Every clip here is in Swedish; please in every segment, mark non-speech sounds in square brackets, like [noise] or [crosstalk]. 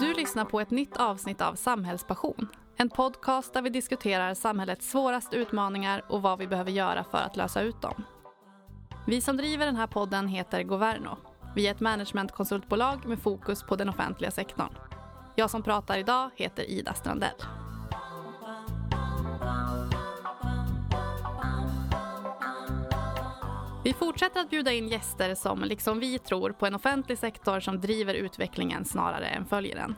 Du lyssnar på ett nytt avsnitt av Samhällspassion. En podcast där vi diskuterar samhällets svåraste utmaningar och vad vi behöver göra för att lösa ut dem. Vi som driver den här podden heter Governo. Vi är ett managementkonsultbolag med fokus på den offentliga sektorn. Jag som pratar idag heter Ida Strandell. Vi fortsätter att bjuda in gäster som, liksom vi, tror på en offentlig sektor som driver utvecklingen snarare än följer den.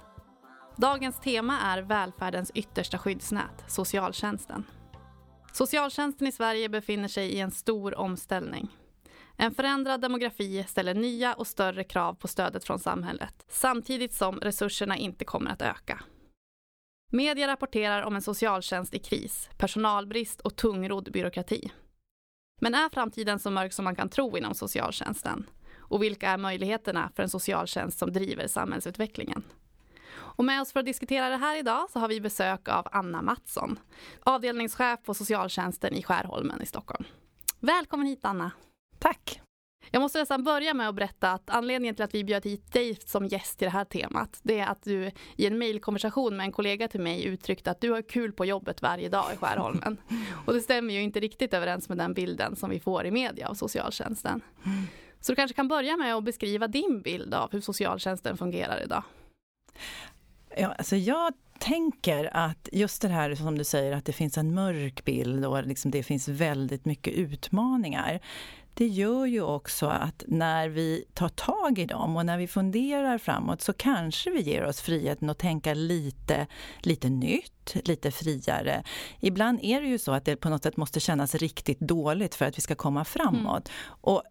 Dagens tema är välfärdens yttersta skyddsnät, socialtjänsten. Socialtjänsten i Sverige befinner sig i en stor omställning. En förändrad demografi ställer nya och större krav på stödet från samhället, samtidigt som resurserna inte kommer att öka. Media rapporterar om en socialtjänst i kris, personalbrist och tungrodd byråkrati. Men är framtiden så mörk som man kan tro inom socialtjänsten? Och vilka är möjligheterna för en socialtjänst som driver samhällsutvecklingen? Och med oss för att diskutera det här idag så har vi besök av Anna Mattsson, avdelningschef på socialtjänsten i Skärholmen i Stockholm. Välkommen hit Anna! Tack! Jag måste nästan börja med att berätta att anledningen till att vi bjöd hit dig som gäst till det här temat, det är att du i en mejlkonversation med en kollega till mig uttryckte att du har kul på jobbet varje dag i Skärholmen. [laughs] Och det stämmer ju inte riktigt överens med den bilden som vi får i media av socialtjänsten. Så du kanske kan börja med att beskriva din bild av hur socialtjänsten fungerar idag? Ja, alltså jag tänker att just det här som du säger att det finns en mörk bild och liksom det finns väldigt mycket utmaningar det gör ju också att när vi tar tag i dem och när vi funderar framåt så kanske vi ger oss friheten att tänka lite, lite nytt, lite friare. Ibland är det ju så att det på något sätt måste kännas riktigt dåligt för att vi ska komma framåt. Mm. Och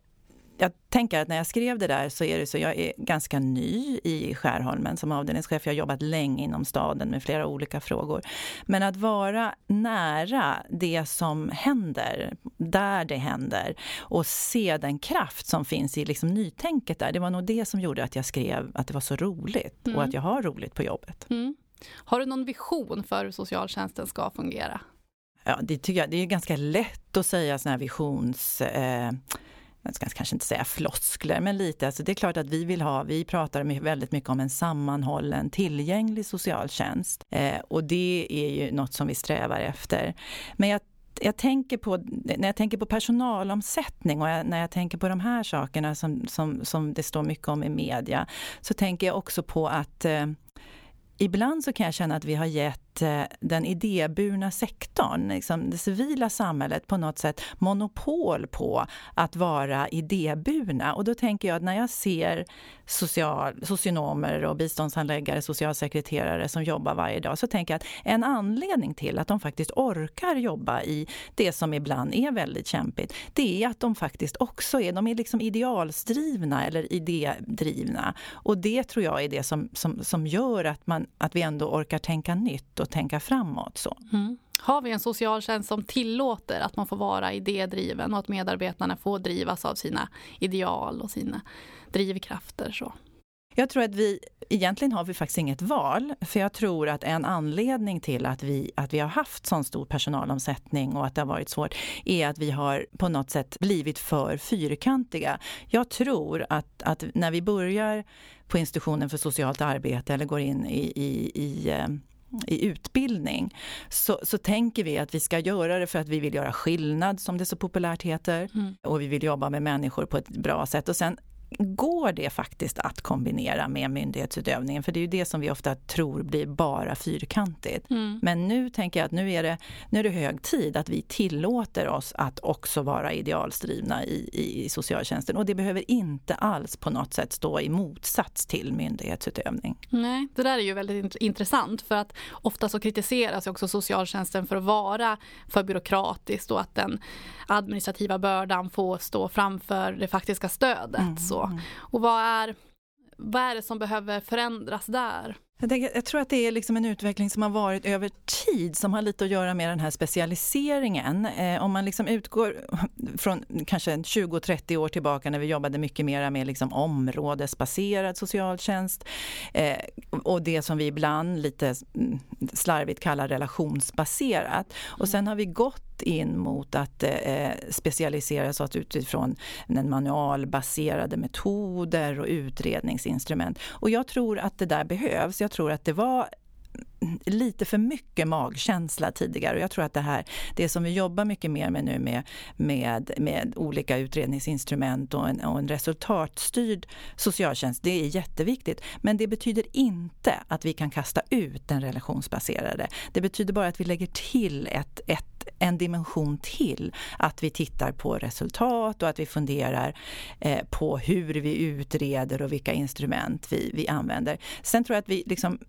jag tänker att när jag skrev det där så är det så, jag är ganska ny i Skärholmen som avdelningschef. Jag har jobbat länge inom staden med flera olika frågor. Men att vara nära det som händer, där det händer och se den kraft som finns i liksom nytänket där. Det var nog det som gjorde att jag skrev att det var så roligt mm. och att jag har roligt på jobbet. Mm. Har du någon vision för hur socialtjänsten ska fungera? Ja, det tycker jag. Det är ganska lätt att säga sådana här visions... Eh, jag ska kanske inte säga floskler, men lite. Alltså det är klart att vi vill ha, vi pratar väldigt mycket om en sammanhållen, tillgänglig socialtjänst. Eh, och det är ju något som vi strävar efter. Men jag jag tänker på, när jag tänker på personalomsättning och jag, när jag tänker på de här sakerna som, som, som det står mycket om i media, så tänker jag också på att eh, ibland så kan jag känna att vi har gett att eh, den idéburna sektorn, liksom det civila samhället på något sätt monopol på att vara idéburna. Och då tänker jag att när jag ser social, socionomer och biståndshandläggare, socialsekreterare som jobbar varje dag, så tänker jag att en anledning till att de faktiskt orkar jobba i det som ibland är väldigt kämpigt, det är att de faktiskt också är, de är liksom idealsdrivna eller idédrivna. Och det tror jag är det som, som, som gör att, man, att vi ändå orkar tänka nytt och tänka framåt. Så. Mm. Har vi en socialtjänst som tillåter att man får vara idédriven och att medarbetarna får drivas av sina ideal och sina drivkrafter. Så. Jag tror att vi, egentligen har vi faktiskt inget val. För jag tror att en anledning till att vi, att vi har haft sån stor personalomsättning och att det har varit svårt, är att vi har på något sätt blivit för fyrkantiga. Jag tror att, att när vi börjar på institutionen för socialt arbete eller går in i, i, i eh, i utbildning så, så tänker vi att vi ska göra det för att vi vill göra skillnad som det så populärt heter mm. och vi vill jobba med människor på ett bra sätt och sen går det faktiskt att kombinera med myndighetsutövningen? För det är ju det som vi ofta tror blir bara fyrkantigt. Mm. Men nu tänker jag att nu är, det, nu är det hög tid att vi tillåter oss att också vara idealsdrivna i, i socialtjänsten. Och det behöver inte alls på något sätt stå i motsats till myndighetsutövning. Nej, det där är ju väldigt intressant för att ofta så kritiseras också socialtjänsten för att vara för byråkratiskt och att den administrativa bördan får stå framför det faktiska stödet. Mm. Så. Mm. Och vad är, vad är det som behöver förändras där? Jag, tänker, jag, tror att det är liksom en utveckling som har varit över tid som har lite att göra med den här specialiseringen. Eh, om man liksom utgår från kanske 20-30 år tillbaka när vi jobbade mycket mer med liksom områdesbaserad socialtjänst eh, och det som vi ibland lite mm, slarvigt kallar relationsbaserat. Och sen har vi gått in mot att eh, eh, specialisera oss utifrån den manualbaserade metoder och utredningsinstrument. Och jag tror att det där behövs. Jag tror att det var lite för mycket magkänsla tidigare. Och jag tror att det här, det som vi jobbar mycket mer med nu med, med, med olika utredningsinstrument och en, och en resultatstyrd socialtjänst, det är jätteviktigt. Men det betyder inte att vi kan kasta ut den relationsbaserade. Det betyder bara att vi lägger till ett, ett en dimension till. Att vi tittar på resultat och att vi funderar eh, på hur vi utreder och vilka instrument vi, vi använder. Sen tror jag att vi liksom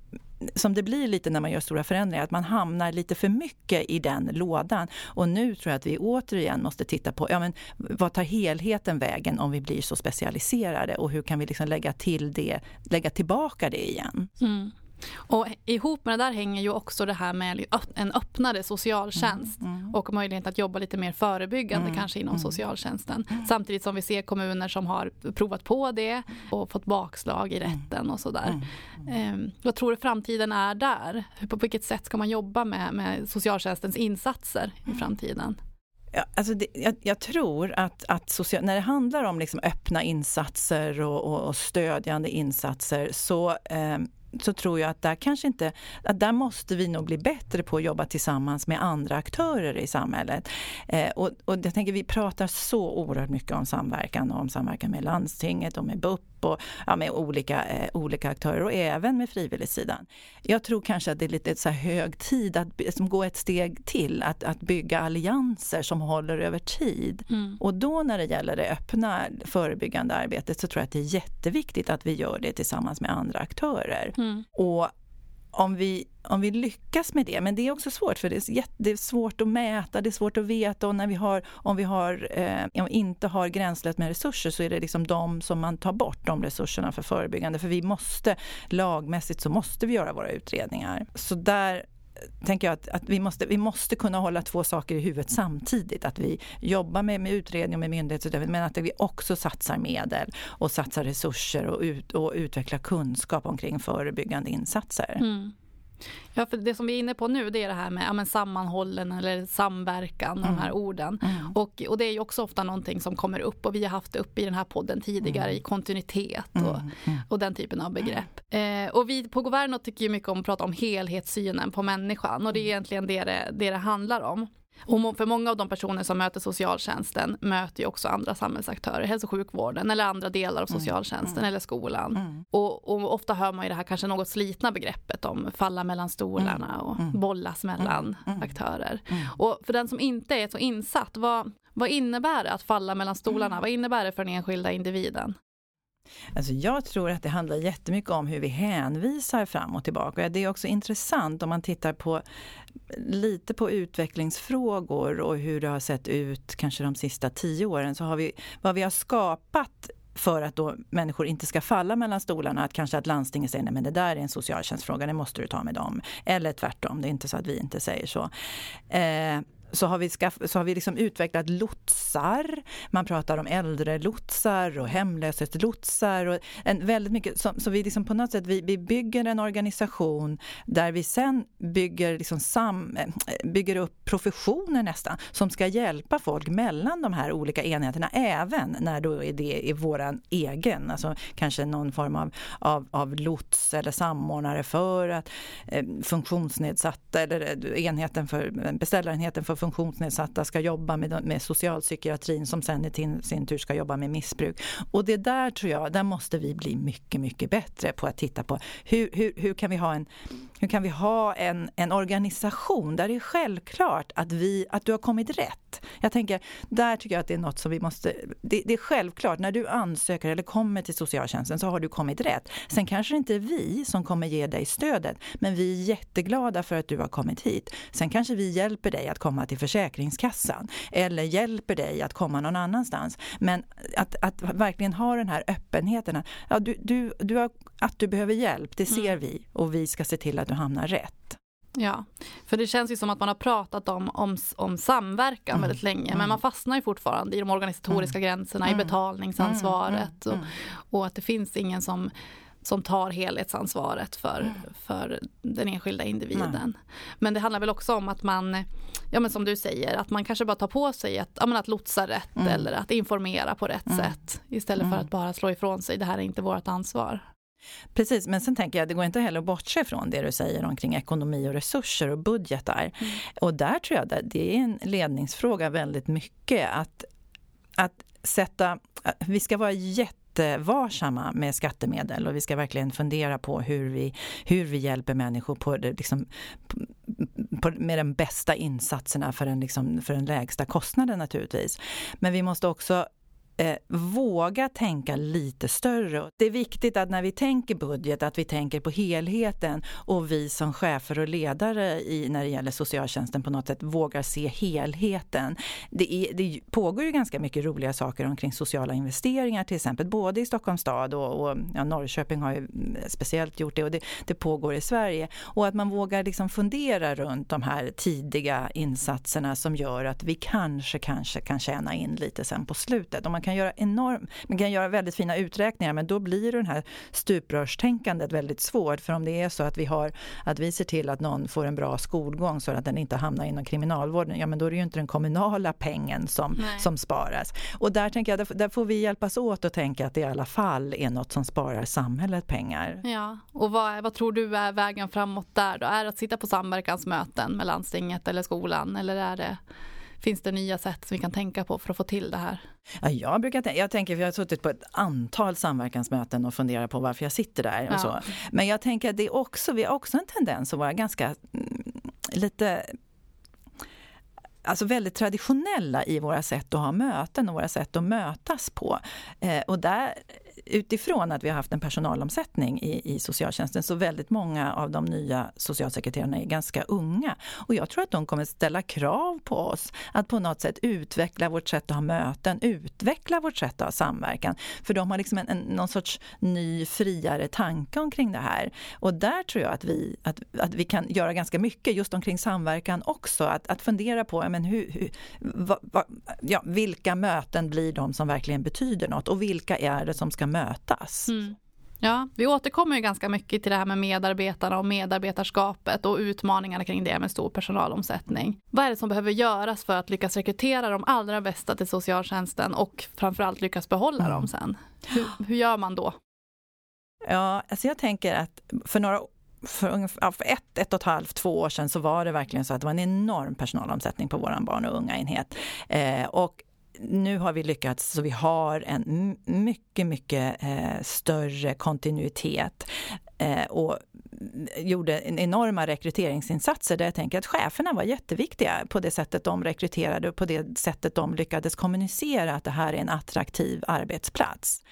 som det blir lite när man gör stora förändringar, att man hamnar lite för mycket i den lådan. Och nu tror jag att vi återigen måste titta på, ja men vad tar helheten vägen om vi blir så specialiserade och hur kan vi liksom lägga till det, lägga tillbaka det igen? Mm. Och ihop med det där hänger ju också det här med en öppnare socialtjänst mm, mm. och möjlighet att jobba lite mer förebyggande mm, kanske inom mm. socialtjänsten. Mm. Samtidigt som vi ser kommuner som har provat på det och fått bakslag i mm. rätten och sådär. Eh, vad tror du framtiden är där? På vilket sätt ska man jobba med, med socialtjänstens insatser i framtiden? Ja, alltså det, jag, jag, tror att, att social, när det handlar om liksom öppna insatser och, och, och stödjande insatser så eh, så tror jag att där kanske inte, att där måste vi nog bli bättre på att jobba tillsammans med andra aktörer i samhället. Eh, och, och jag tänker vi pratar så oerhört mycket om samverkan och om samverkan med landstinget och med BUP och ja, med olika, eh, olika aktörer och även med frivilligsidan. Jag tror kanske att det är lite så hög tid att som gå ett steg till, att, att bygga allianser som håller över tid. Mm. Och då när det gäller det öppna förebyggande arbetet så tror jag att det är jätteviktigt att vi gör det tillsammans med andra aktörer. Mm. Och om vi, om vi lyckas med det, men det är också svårt för det är, jätte, det är svårt att mäta, det är svårt att veta och när vi har, om vi har, eh, inte har gränslöst med resurser så är det liksom de som man tar bort, de resurserna för förebyggande. För vi måste, lagmässigt så måste vi göra våra utredningar. Så där tänker jag att, att, vi, måste, vi måste kunna hålla två saker i huvudet samtidigt. Att vi jobbar med, med utredning och med myndighetsutövning men att vi också satsar medel och satsar resurser och, ut, och utvecklar kunskap omkring förebyggande insatser. Mm. Ja, för det som vi är inne på nu det är det här med ja, men sammanhållen eller samverkan, mm. de här orden. Mm. Och, och det är ju också ofta någonting som kommer upp och vi har haft det upp i den här podden tidigare mm. i kontinuitet och, mm. Mm. och den typen av begrepp. Eh, och vi på Governo tycker ju mycket om att prata om helhetssynen på människan och det är egentligen det det, det, det handlar om. Och för många av de personer som möter socialtjänsten möter ju också andra samhällsaktörer, hälso och sjukvården eller andra delar av mm, socialtjänsten mm. eller skolan. Mm. Och, och, ofta hör man ju det här kanske något slitna begreppet om falla mellan stolarna mm. och mm. bollas mellan mm. aktörer. Och för den som inte är så insatt, vad, vad innebär det att falla mellan stolarna? Vad innebär det för den enskilda individen? Alltså jag tror att det handlar jättemycket om hur vi hänvisar fram och tillbaka. Det är också intressant om man tittar på lite på utvecklingsfrågor och hur det har sett ut kanske de sista tio åren så har vi vad vi har skapat för att då människor inte ska falla mellan stolarna. Att kanske att landstinget säger nej men det där är en socialtjänstfråga, det måste du ta med dem. Eller tvärtom, det är inte så att vi inte säger så. Eh, så har vi, skaff, så har vi liksom utvecklat lotsar. Man pratar om äldrelotsar och hemlöshetslotsar. Och en, väldigt mycket, så, så vi liksom på något sätt vi, vi bygger en organisation där vi sen bygger, liksom sam, eh, bygger upp professioner nästan som ska hjälpa folk mellan de här olika enheterna även när då är det är våran egen, alltså kanske någon form av, av, av lots eller samordnare för att eh, funktionsnedsatta eller eh, enheten för, beställarenheten för funktionsnedsatta ska jobba med, med socialpsykiatrin som sen i sin, tur ska jobba med missbruk. Och det där tror jag, där måste vi bli mycket, mycket bättre på att titta på hur, hur, hur kan vi ha en hur kan vi ha en, en organisation där det är självklart att, vi, att du har kommit rätt? Jag tänker, där tycker jag att det är något som vi måste... Det, det, är självklart, när du ansöker eller kommer till socialtjänsten så har du kommit rätt. Sen kanske det inte är vi som kommer ge dig stödet, men vi är jätteglada för att du har kommit hit. Sen kanske vi hjälper dig att komma till Försäkringskassan eller hjälper dig att komma någon annanstans. Men att, att verkligen ha den här öppenheten. Ja, du, du, du har, att du behöver hjälp, det ser mm. vi och vi ska se till att du hamnar rätt. Ja, för det känns ju som att man har pratat om, om, om samverkan mm. väldigt länge, mm. men man fastnar ju fortfarande i de organisatoriska mm. gränserna, i mm. betalningsansvaret mm. och, och, att det finns ingen som som tar helhetsansvaret för, mm. för den enskilda individen. Mm. Men det handlar väl också om att man, ja men som du säger, att man kanske bara tar på sig att, ja, men att lotsa rätt mm. eller att informera på rätt sätt istället för att bara slå ifrån sig, det här är inte vårt ansvar. Precis, men sen tänker jag, det går inte heller att bortse från det du säger omkring ekonomi och resurser och budgetar. Mm. Och där tror jag att det är en ledningsfråga väldigt mycket att, att sätta, vi ska vara jättevarsamma med skattemedel och vi ska verkligen fundera på hur vi, hur vi hjälper människor på, liksom, på, med de bästa insatserna för den, liksom, för den lägsta kostnaden naturligtvis. Men vi måste också eh, våga tänka lite större. Det är viktigt att när vi tänker budget att vi tänker på helheten och vi som chefer och ledare i, när det gäller socialtjänsten på något sätt vågar se helheten. Det, är, det pågår ju ganska mycket roliga saker omkring sociala investeringar till exempel, både i Stockholms stad och, och ja, Norrköping har ju mm, speciellt gjort det och det, det pågår i Sverige. Och att man vågar liksom fundera runt de här tidiga insatserna som gör att vi kanske, kanske kan tjäna in lite sen på slutet. Och man kan kan göra enorm, man kan göra väldigt fina uträkningar men då blir det här stuprörstänkandet väldigt svårt. För om det är så att vi, har, att vi ser till att någon får en bra skolgång så att den inte hamnar inom kriminalvården, ja men då är det ju inte den kommunala pengen som, som sparas. Och där tänker jag, där, där, får vi hjälpas åt och tänka att det i alla fall är något som sparar samhället pengar. Ja, och vad, vad tror du är vägen framåt där då? Är det att sitta på samverkansmöten med landstinget eller skolan eller är det Finns det nya sätt som vi kan tänka på för att få till det här? Ja, jag brukar jag tänker, vi har suttit på ett antal samverkansmöten och funderat på varför jag sitter där. Och ja. så. Men jag tänker att det är också, vi har också en tendens att vara ganska mm, lite alltså väldigt traditionella i våra sätt att ha möten och våra sätt att mötas på. Eh, och där utifrån att vi har haft en personalomsättning i, i socialtjänsten så väldigt många av de nya socialsekreterarna är ganska unga. Och jag tror att de kommer ställa krav på oss att på något sätt utveckla vårt sätt att ha möten, utveckla vårt sätt att ha samverkan. För de har liksom en, en, någon sorts ny, friare tanke omkring det här. Och där tror jag att vi, att, att vi kan göra ganska mycket just omkring samverkan också. Att, att fundera på men hur, hur va, va, ja, vilka möten blir de som verkligen betyder något och vilka är det som ska mötas. Mm. Ja, vi återkommer ju ganska mycket till det här med medarbetarna och medarbetarskapet och utmaningarna kring det med stor personalomsättning. Vad är det som behöver göras för att lyckas rekrytera de allra bästa till socialtjänsten och framförallt lyckas behålla mm. dem sen? Hur, hur, gör man då? Ja, alltså jag tänker att för några för, ungefär, för ett, ett och ett halvt, två år sedan så var det verkligen så att det var en enorm personalomsättning på vår barn och unga enhet. Eh, och nu har vi lyckats så vi har en mycket, mycket eh, större kontinuitet eh, och gjorde enorma rekryteringsinsatser där jag tänker att cheferna var jätteviktiga på det sättet de rekryterade och på det sättet de lyckades kommunicera att det här är en attraktiv arbetsplats.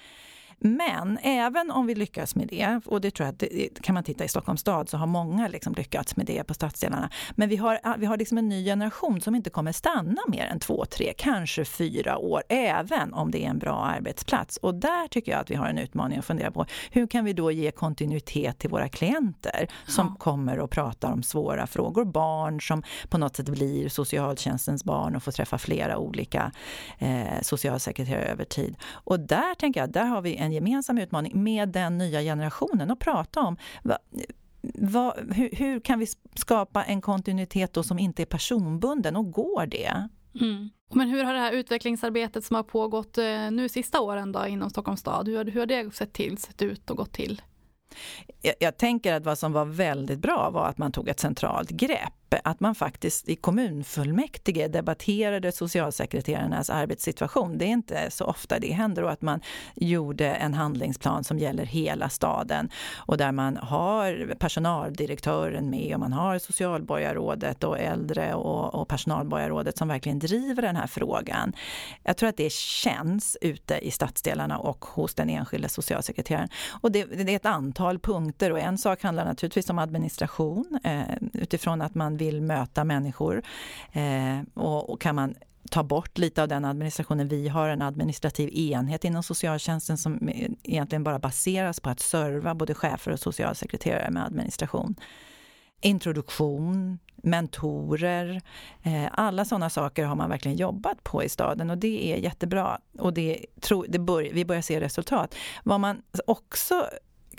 Men även om vi lyckas med det, och det tror jag att kan man titta i Stockholms stad så har många liksom lyckats med det på stadsdelarna. Men vi har, vi har liksom en ny generation som inte kommer stanna mer än två, tre, kanske fyra år, även om det är en bra arbetsplats. Och där tycker jag att vi har en utmaning att fundera på. Hur kan vi då ge kontinuitet till våra klienter som ja. kommer och pratar om svåra frågor? Barn som på något sätt blir socialtjänstens barn och får träffa flera olika eh, socialsekreterare över tid. Och där tänker jag, där har vi en en gemensam utmaning med den nya generationen och prata om va, va, hur, hur, kan vi skapa en kontinuitet då som inte är personbunden och går det? Mm. Men hur har det här utvecklingsarbetet som har pågått eh, nu sista åren då inom Stockholms stad, hur, hur har det sett till, sett ut och gått till? Jag, jag, tänker att vad som var väldigt bra var att man tog ett centralt grepp att man faktiskt i kommunfullmäktige debatterade socialsekreterarnas arbetssituation. Det är inte så ofta det händer och att man gjorde en handlingsplan som gäller hela staden och där man har personaldirektören med och man har socialborgarrådet och äldre och, och personalborgarrådet som verkligen driver den här frågan. Jag tror att det känns ute i stadsdelarna och hos den enskilda socialsekreteraren. Och det, det är ett antal punkter och en sak handlar naturligtvis om administration eh, utifrån att man vill möta människor. Eh, och, och kan man ta bort lite av den administrationen. Vi har en administrativ enhet inom socialtjänsten som egentligen bara baseras på att serva både chefer och socialsekreterare med administration. Introduktion, mentorer, eh, alla sådana saker har man verkligen jobbat på i staden och det är jättebra. Och det, det bör, vi börjar se resultat. Vad man också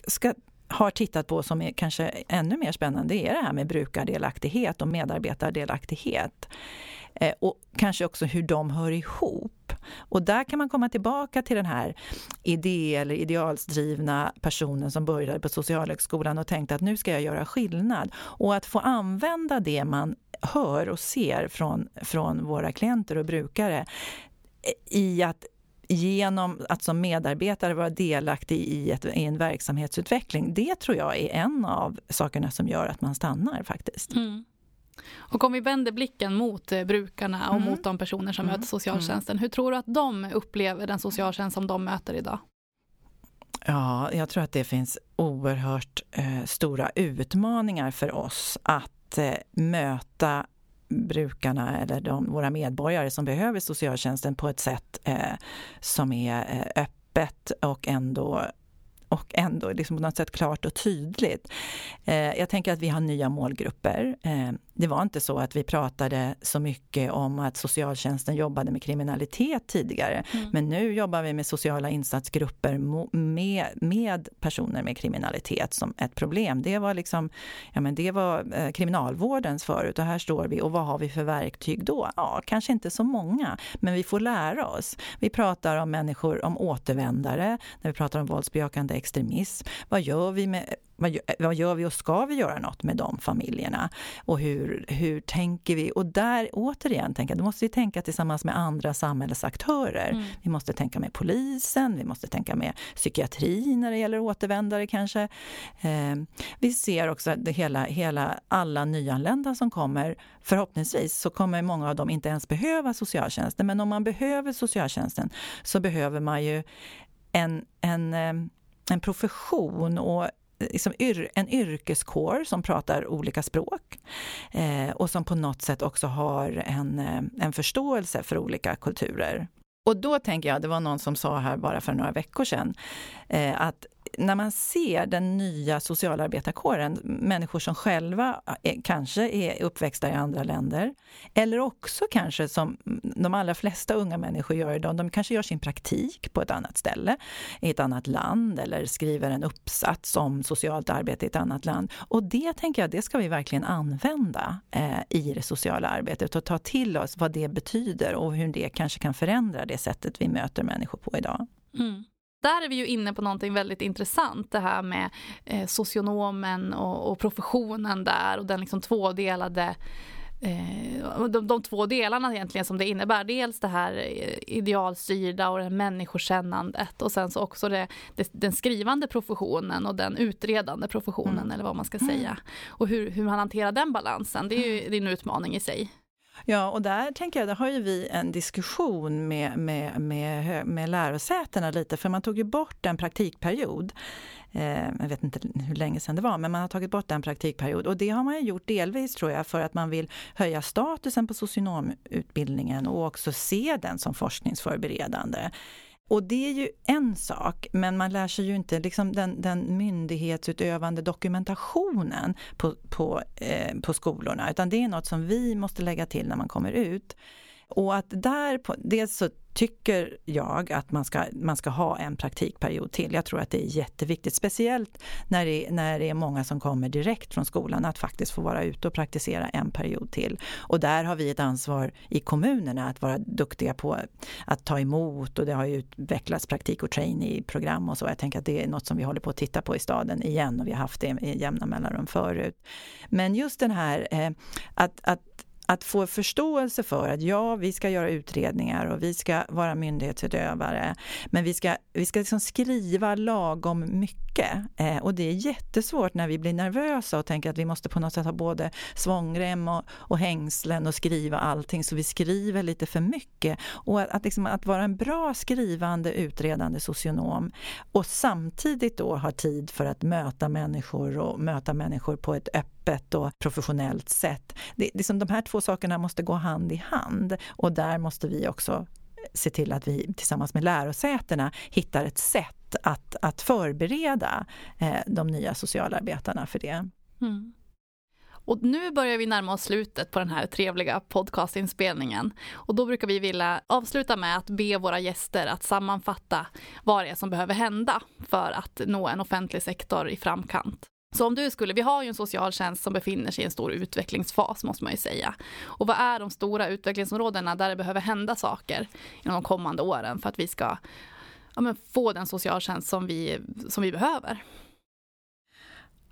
ska har tittat på som är kanske ännu mer spännande det är det här med brukardelaktighet och medarbetardelaktighet. Eh, och kanske också hur de hör ihop. Och där kan man komma tillbaka till den här idé eller idealsdrivna personen som började på Socialhögskolan och tänkte att nu ska jag göra skillnad. Och att få använda det man hör och ser från, från våra klienter och brukare i att genom att som medarbetare vara delaktig i, ett, i en verksamhetsutveckling, det tror jag är en av sakerna som gör att man stannar faktiskt. Mm. Och om vi vänder blicken mot eh, brukarna och mm. mot de personer som mm. möter socialtjänsten, hur tror du att de upplever den socialtjänst som de möter idag? Ja, jag tror att det finns oerhört eh, stora utmaningar för oss att eh, möta brukarna eller de, våra medborgare som behöver socialtjänsten på ett sätt eh, som är eh, öppet och ändå och ändå liksom på något sätt klart och tydligt. Eh, jag tänker att vi har nya målgrupper. Eh, det var inte så att vi pratade så mycket om att socialtjänsten jobbade med kriminalitet tidigare. Mm. Men nu jobbar vi med sociala insatsgrupper med, med personer med kriminalitet som ett problem. Det var liksom, ja men det var eh, kriminalvårdens förut och här står vi och vad har vi för verktyg då? Ja, kanske inte så många, men vi får lära oss. Vi pratar om människor, om återvändare, när vi pratar om våldsbejakande extremism. Vad gör vi med vad, vad gör vi och ska vi göra något med de familjerna? Och hur, hur tänker vi? Och där återigen, tänka, då måste vi tänka tillsammans med andra samhällsaktörer. Mm. Vi måste tänka med polisen, vi måste tänka med psykiatri när det gäller återvändare kanske. Eh, vi ser också att det hela, hela alla nyanlända som kommer, förhoppningsvis så kommer många av dem inte ens behöva socialtjänsten. Men om man behöver socialtjänsten så behöver man ju en, en eh, en profession och liksom yr, en yrkeskår som pratar olika språk eh, och som på något sätt också har en, eh, en förståelse för olika kulturer. Och då tänker jag, det var någon som sa här bara för några veckor sedan, eh, att när man ser den nya socialarbetarkåren, människor som själva är, kanske är uppväxta i andra länder, eller också kanske som de allra flesta unga människor gör idag, de kanske gör sin praktik på ett annat ställe, i ett annat land, eller skriver en uppsats om socialt arbete i ett annat land. Och det tänker jag, det ska vi verkligen använda eh, i det sociala arbetet och ta till oss vad det betyder och hur det kanske kan förändra det sättet vi möter människor på idag. Mm där är vi ju inne på någonting väldigt intressant, det här med eh, socionomen och, och, professionen där och den liksom tvådelade eh, de, de två delarna egentligen som det innebär. Dels det här eh, idealstyrda och det människokännandet och sen så också det, det, den skrivande professionen och den utredande professionen mm. eller vad man ska säga. Mm. Och hur, hur man hanterar den balansen, det är ju det är en utmaning i sig. Ja, och där tänker jag, där har ju vi en diskussion med, med, med, med lärosätena lite, för man tog ju bort en praktikperiod. Eh, jag vet inte hur länge sedan det var, men man har tagit bort en praktikperiod. Och det har man gjort delvis tror jag för att man vill höja statusen på socionomutbildningen och också se den som forskningsförberedande. Och det är ju en sak, men man lär sig ju inte liksom den, den myndighetsutövande dokumentationen på, på, eh, på skolorna, utan det är något som vi måste lägga till när man kommer ut. Och att där, på, dels så tycker jag att man ska, man ska ha en praktikperiod till. Jag tror att det är jätteviktigt, speciellt när det, när det är många som kommer direkt från skolan, att faktiskt få vara ute och praktisera en period till. Och där har vi ett ansvar i kommunerna att vara duktiga på att ta emot och det har ju utvecklats praktik och trainee-program och så. Jag tänker att det är något som vi håller på att titta på i staden igen och vi har haft det i jämna mellanrum förut. Men just den här eh, att, att att få förståelse för att ja, vi ska göra utredningar och vi ska vara myndighetsutövare, men vi ska, vi ska liksom skriva lagom mycket. Eh, och det är jättesvårt när vi blir nervösa och tänker att vi måste på något sätt ha både svångrem och, och hängslen och skriva allting, så vi skriver lite för mycket. Och att, att, liksom, att vara en bra skrivande, utredande socionom och samtidigt då ha tid för att möta människor och möta människor på ett öppet öppet och professionellt sätt. Det, liksom de här två sakerna måste gå hand i hand och där måste vi också se till att vi tillsammans med lärosätena hittar ett sätt att, att förbereda eh, de nya socialarbetarna för det. Mm. Och nu börjar vi närma oss slutet på den här trevliga podcastinspelningen. Och då brukar vi vilja avsluta med att be våra gäster att sammanfatta vad det är som behöver hända för att nå en offentlig sektor i framkant. Så om du skulle, vi har ju en socialtjänst som befinner sig i en stor utvecklingsfas måste man ju säga. Och vad är de stora utvecklingsområdena där det behöver hända saker inom de kommande åren för att vi ska ja, få den socialtjänst som vi, som vi behöver?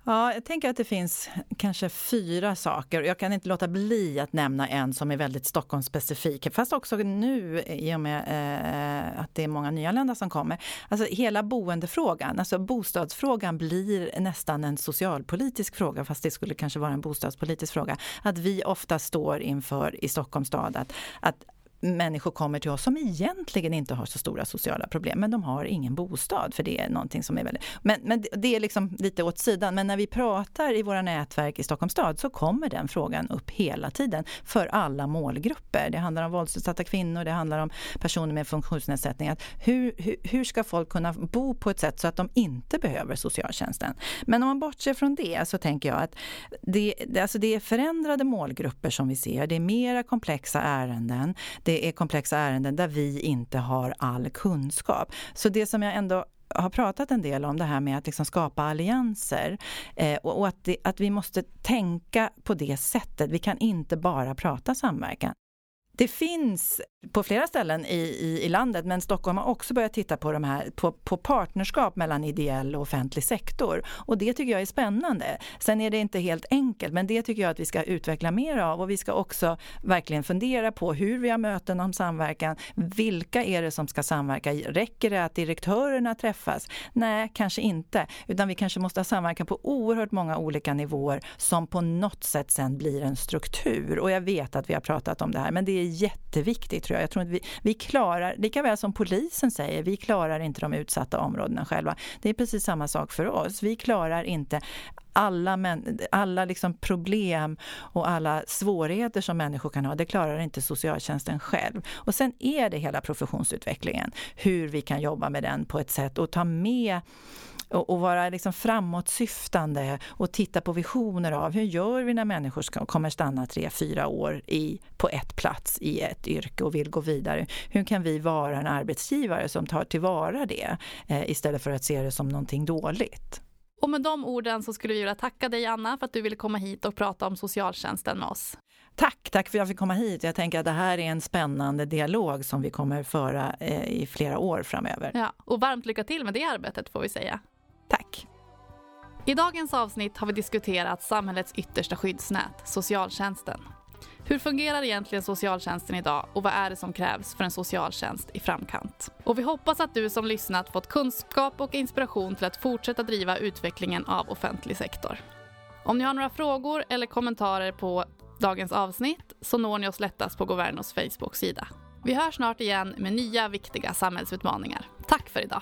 Ja, jag tänker att det finns kanske fyra saker. Jag kan inte låta bli att nämna en som är väldigt Stockholmsspecifik. Fast också nu i och med eh, att det är många nyanlända som kommer. Alltså hela boendefrågan, alltså bostadsfrågan blir nästan en socialpolitisk fråga fast det skulle kanske vara en bostadspolitisk fråga. Att vi ofta står inför i Stockholms stad att, att människor kommer till oss som egentligen inte har så stora sociala problem, men de har ingen bostad för det är någonting som är väldigt... Men, men det är liksom lite åt sidan, men när vi pratar i våra nätverk i Stockholms stad så kommer den frågan upp hela tiden för alla målgrupper. Det handlar om våldsutsatta kvinnor, det handlar om personer med funktionsnedsättningar. Hur, hur, hur ska folk kunna bo på ett sätt så att de inte behöver socialtjänsten? Men om man bortser från det så tänker jag att det, alltså det är förändrade målgrupper som vi ser, det är mera komplexa ärenden, det det är komplexa ärenden där vi inte har all kunskap. Så det som jag ändå har pratat en del om det här med att liksom skapa allianser eh, och, och att, det, att vi måste tänka på det sättet. Vi kan inte bara prata samverkan. Det finns på flera ställen i, i, i, landet, men Stockholm har också börjat titta på, de här, på, på partnerskap mellan ideell och offentlig sektor. Och det tycker jag är spännande. Sen är det inte helt enkelt, men det tycker jag att vi ska utveckla mer av. Och vi ska också verkligen fundera på hur vi har möten om samverkan. Vilka är det som ska samverka? Räcker det att direktörerna träffas? Nej, kanske inte. Utan vi kanske måste ha samverkan på oerhört många olika nivåer som på något sätt sen blir en struktur. Och jag vet att vi har pratat om det här, men det är jätteviktigt tror jag. Jag tror att vi, vi klarar, lika väl som polisen säger, vi klarar inte de utsatta områdena själva. Det är precis samma sak för oss. Vi klarar inte alla, men, alla liksom problem och alla svårigheter som människor kan ha, det klarar inte socialtjänsten själv. Och sen är det hela professionsutvecklingen, hur vi kan jobba med den på ett sätt och ta med och, och vara liksom framåtsyftande och titta på visioner av hur gör vi när människor ska, kommer stanna tre, fyra år i, på ett plats i ett yrke och vill gå vidare. Hur kan vi vara en arbetsgivare som tar tillvara det eh, istället för att se det som någonting dåligt? Och med de orden så skulle vi vilja tacka dig Anna för att du ville komma hit och prata om socialtjänsten med oss. Tack, tack för att jag fick komma hit. Jag tänker att det här är en spännande dialog som vi kommer föra eh, i flera år framöver. Ja, och varmt lycka till med det arbetet får vi säga. Tack. I dagens avsnitt har vi diskuterat samhällets yttersta skyddsnät, socialtjänsten. Hur fungerar egentligen socialtjänsten idag och vad är det som krävs för en socialtjänst i framkant? Och vi hoppas att du som lyssnat fått kunskap och inspiration till att fortsätta driva utvecklingen av offentlig sektor. Om ni har några frågor eller kommentarer på dagens avsnitt så når ni oss lättast på Governos Facebook-sida. Vi hörs snart igen med nya viktiga samhällsutmaningar. Tack för idag!